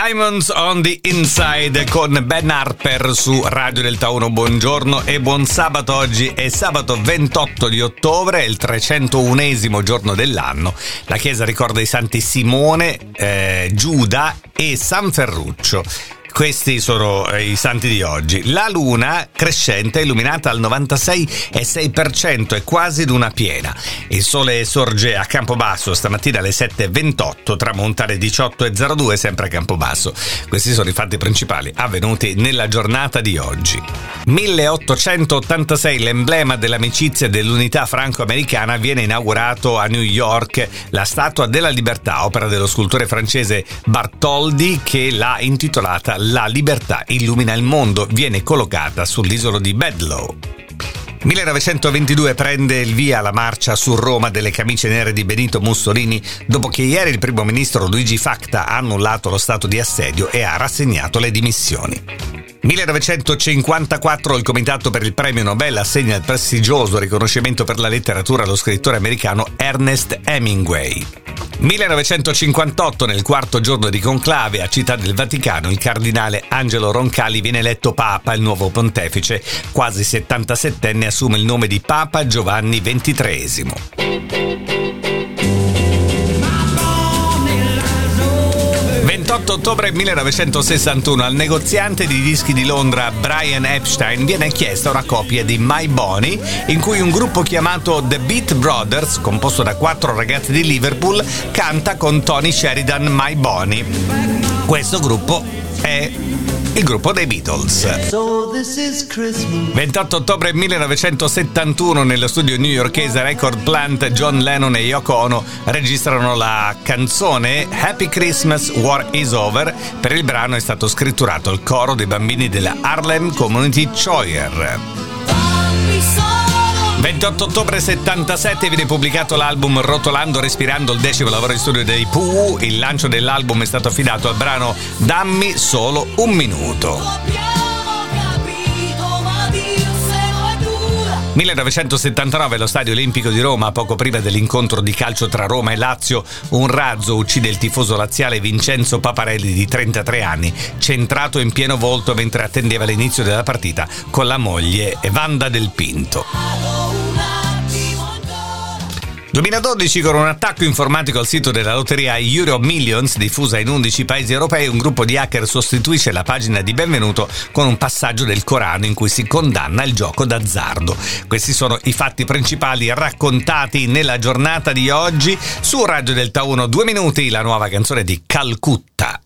Diamonds on the Inside con Ben Harper su Radio Delta 1. Buongiorno e buon sabato. Oggi è sabato 28 di ottobre, il 301esimo giorno dell'anno. La chiesa ricorda i santi Simone, eh, Giuda e San Ferruccio. Questi sono eh, i santi di oggi. La luna crescente è illuminata al 96,6% e quasi luna piena. Il sole sorge a Campobasso stamattina alle 7.28, tramonta alle 18.02 sempre a Campobasso. Questi sono i fatti principali avvenuti nella giornata di oggi. 1886 l'emblema dell'amicizia e dell'unità franco-americana viene inaugurato a New York la Statua della Libertà, opera dello scultore francese Bartoldi che l'ha intitolata la libertà illumina il mondo viene collocata sull'isola di Bedlow. 1922 prende il via la marcia su Roma delle camicie nere di Benito Mussolini dopo che ieri il primo ministro Luigi Facta ha annullato lo stato di assedio e ha rassegnato le dimissioni. 1954 il Comitato per il Premio Nobel assegna il prestigioso riconoscimento per la letteratura allo scrittore americano Ernest Hemingway. 1958, nel quarto giorno di conclave a Città del Vaticano, il cardinale Angelo Roncalli viene eletto Papa, il nuovo pontefice. Quasi 77enne assume il nome di Papa Giovanni XXIII. 28 ottobre 1961 al negoziante di dischi di Londra Brian Epstein viene chiesta una copia di My Bonnie in cui un gruppo chiamato The Beat Brothers, composto da quattro ragazzi di Liverpool, canta con Tony Sheridan My Bonnie. Questo gruppo è il gruppo dei Beatles. 28 ottobre 1971 nello studio newyorkese Record Plant John Lennon e Yoko Ono registrano la canzone Happy Christmas War is Over. Per il brano è stato scritturato il coro dei bambini della Harlem Community Choir. 28 ottobre 77 viene pubblicato l'album Rotolando Respirando, il decimo lavoro di studio dei Pooh. Il lancio dell'album è stato affidato al brano Dammi solo un minuto. 1979 allo Stadio Olimpico di Roma, poco prima dell'incontro di calcio tra Roma e Lazio, un razzo uccide il tifoso laziale Vincenzo Paparelli di 33 anni, centrato in pieno volto mentre attendeva l'inizio della partita con la moglie Evanda Del Pinto. 2012 con un attacco informatico al sito della lotteria Euro Millions diffusa in 11 paesi europei un gruppo di hacker sostituisce la pagina di benvenuto con un passaggio del Corano in cui si condanna il gioco d'azzardo. Questi sono i fatti principali raccontati nella giornata di oggi su Radio Delta 1 2 minuti la nuova canzone di Calcutta